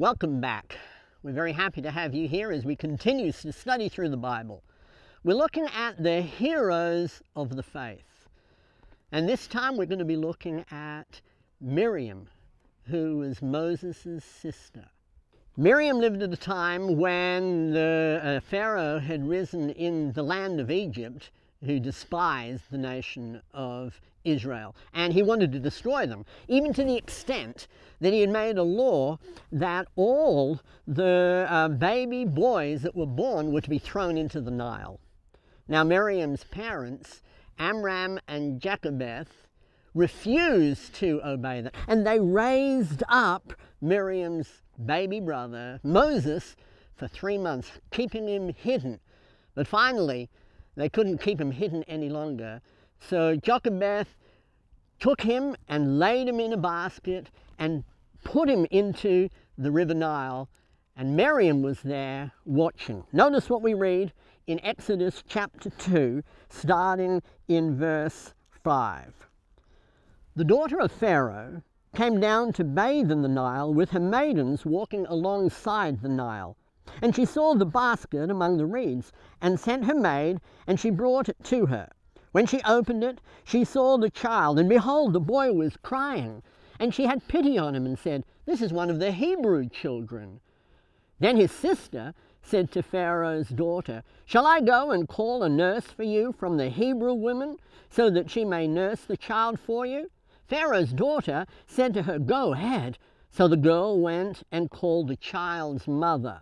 Welcome back. We're very happy to have you here as we continue to study through the Bible. We're looking at the heroes of the faith. And this time we're going to be looking at Miriam, who was Moses' sister. Miriam lived at a time when the uh, Pharaoh had risen in the land of Egypt who despised the nation of Israel. And he wanted to destroy them, even to the extent that he had made a law that all the uh, baby boys that were born were to be thrown into the Nile. Now, Miriam's parents, Amram and Jochebed, refused to obey that, and they raised up Miriam's baby brother, Moses, for three months, keeping him hidden. But finally, they couldn't keep him hidden any longer. So Jochebed took him and laid him in a basket and put him into the River Nile. And Miriam was there watching. Notice what we read in Exodus chapter 2, starting in verse 5. The daughter of Pharaoh came down to bathe in the Nile with her maidens walking alongside the Nile. And she saw the basket among the reeds, and sent her maid, and she brought it to her. When she opened it, she saw the child, and behold, the boy was crying. And she had pity on him, and said, This is one of the Hebrew children. Then his sister said to Pharaoh's daughter, Shall I go and call a nurse for you from the Hebrew women, so that she may nurse the child for you? Pharaoh's daughter said to her, Go ahead. So the girl went and called the child's mother.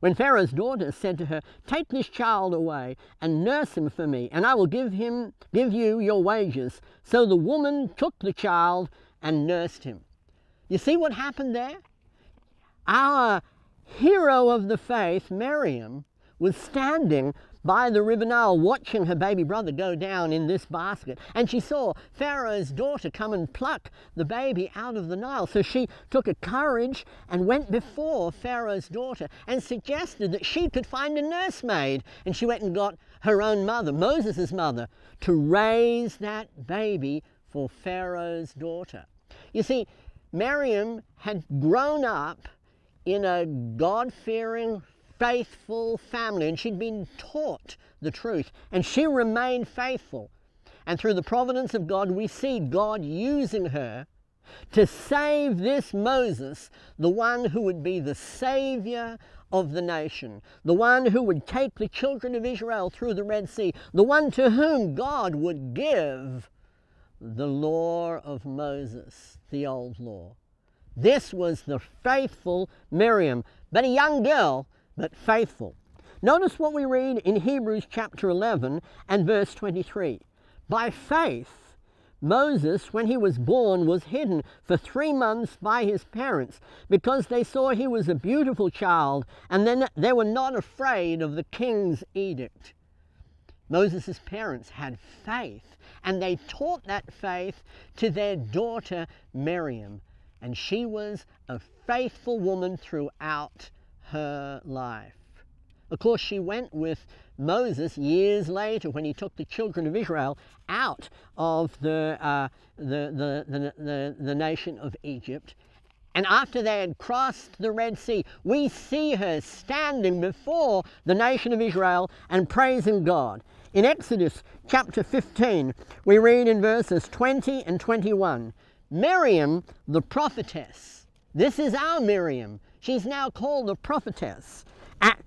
When Pharaoh's daughter said to her, Take this child away and nurse him for me, and I will give him give you your wages. So the woman took the child and nursed him. You see what happened there? Our hero of the faith, Miriam, was standing by the river Nile watching her baby brother go down in this basket. And she saw Pharaoh's daughter come and pluck the baby out of the Nile. So she took a courage and went before Pharaoh's daughter and suggested that she could find a nursemaid. And she went and got her own mother, Moses' mother, to raise that baby for Pharaoh's daughter. You see, Miriam had grown up in a God fearing, faithful family, and she'd been taught the truth, and she remained faithful. And through the providence of God, we see God using her to save this Moses, the one who would be the savior of the nation, the one who would take the children of Israel through the Red Sea, the one to whom God would give the law of Moses, the old law. This was the faithful Miriam, but a young girl but faithful. Notice what we read in Hebrews chapter 11 and verse 23. By faith, Moses, when he was born, was hidden for three months by his parents because they saw he was a beautiful child and then they were not afraid of the king's edict. Moses' parents had faith and they taught that faith to their daughter Miriam, and she was a faithful woman throughout her life. Of course, she went with Moses years later when he took the children of Israel out of the, uh, the, the, the, the, the nation of Egypt. And after they had crossed the Red Sea, we see her standing before the nation of Israel and praising God. In Exodus chapter 15, we read in verses 20 and 21 Miriam, the prophetess. This is our Miriam. She's now called a prophetess.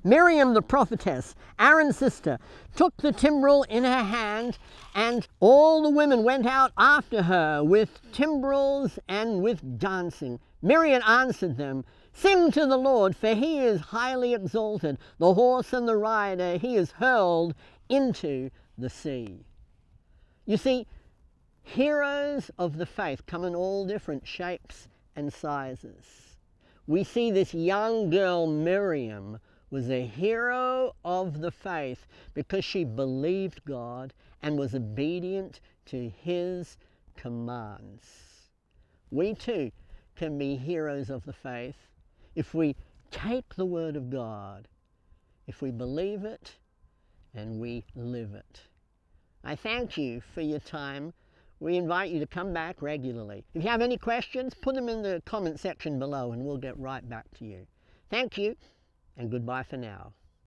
Miriam the prophetess, Aaron's sister, took the timbrel in her hand, and all the women went out after her with timbrels and with dancing. Miriam answered them, Sing to the Lord, for he is highly exalted. The horse and the rider he is hurled into the sea. You see, heroes of the faith come in all different shapes and sizes we see this young girl, Miriam, was a hero of the faith because she believed God and was obedient to his commands. We too can be heroes of the faith if we take the word of God, if we believe it and we live it. I thank you for your time we invite you to come back regularly. If you have any questions, put them in the comment section below and we'll get right back to you. Thank you and goodbye for now.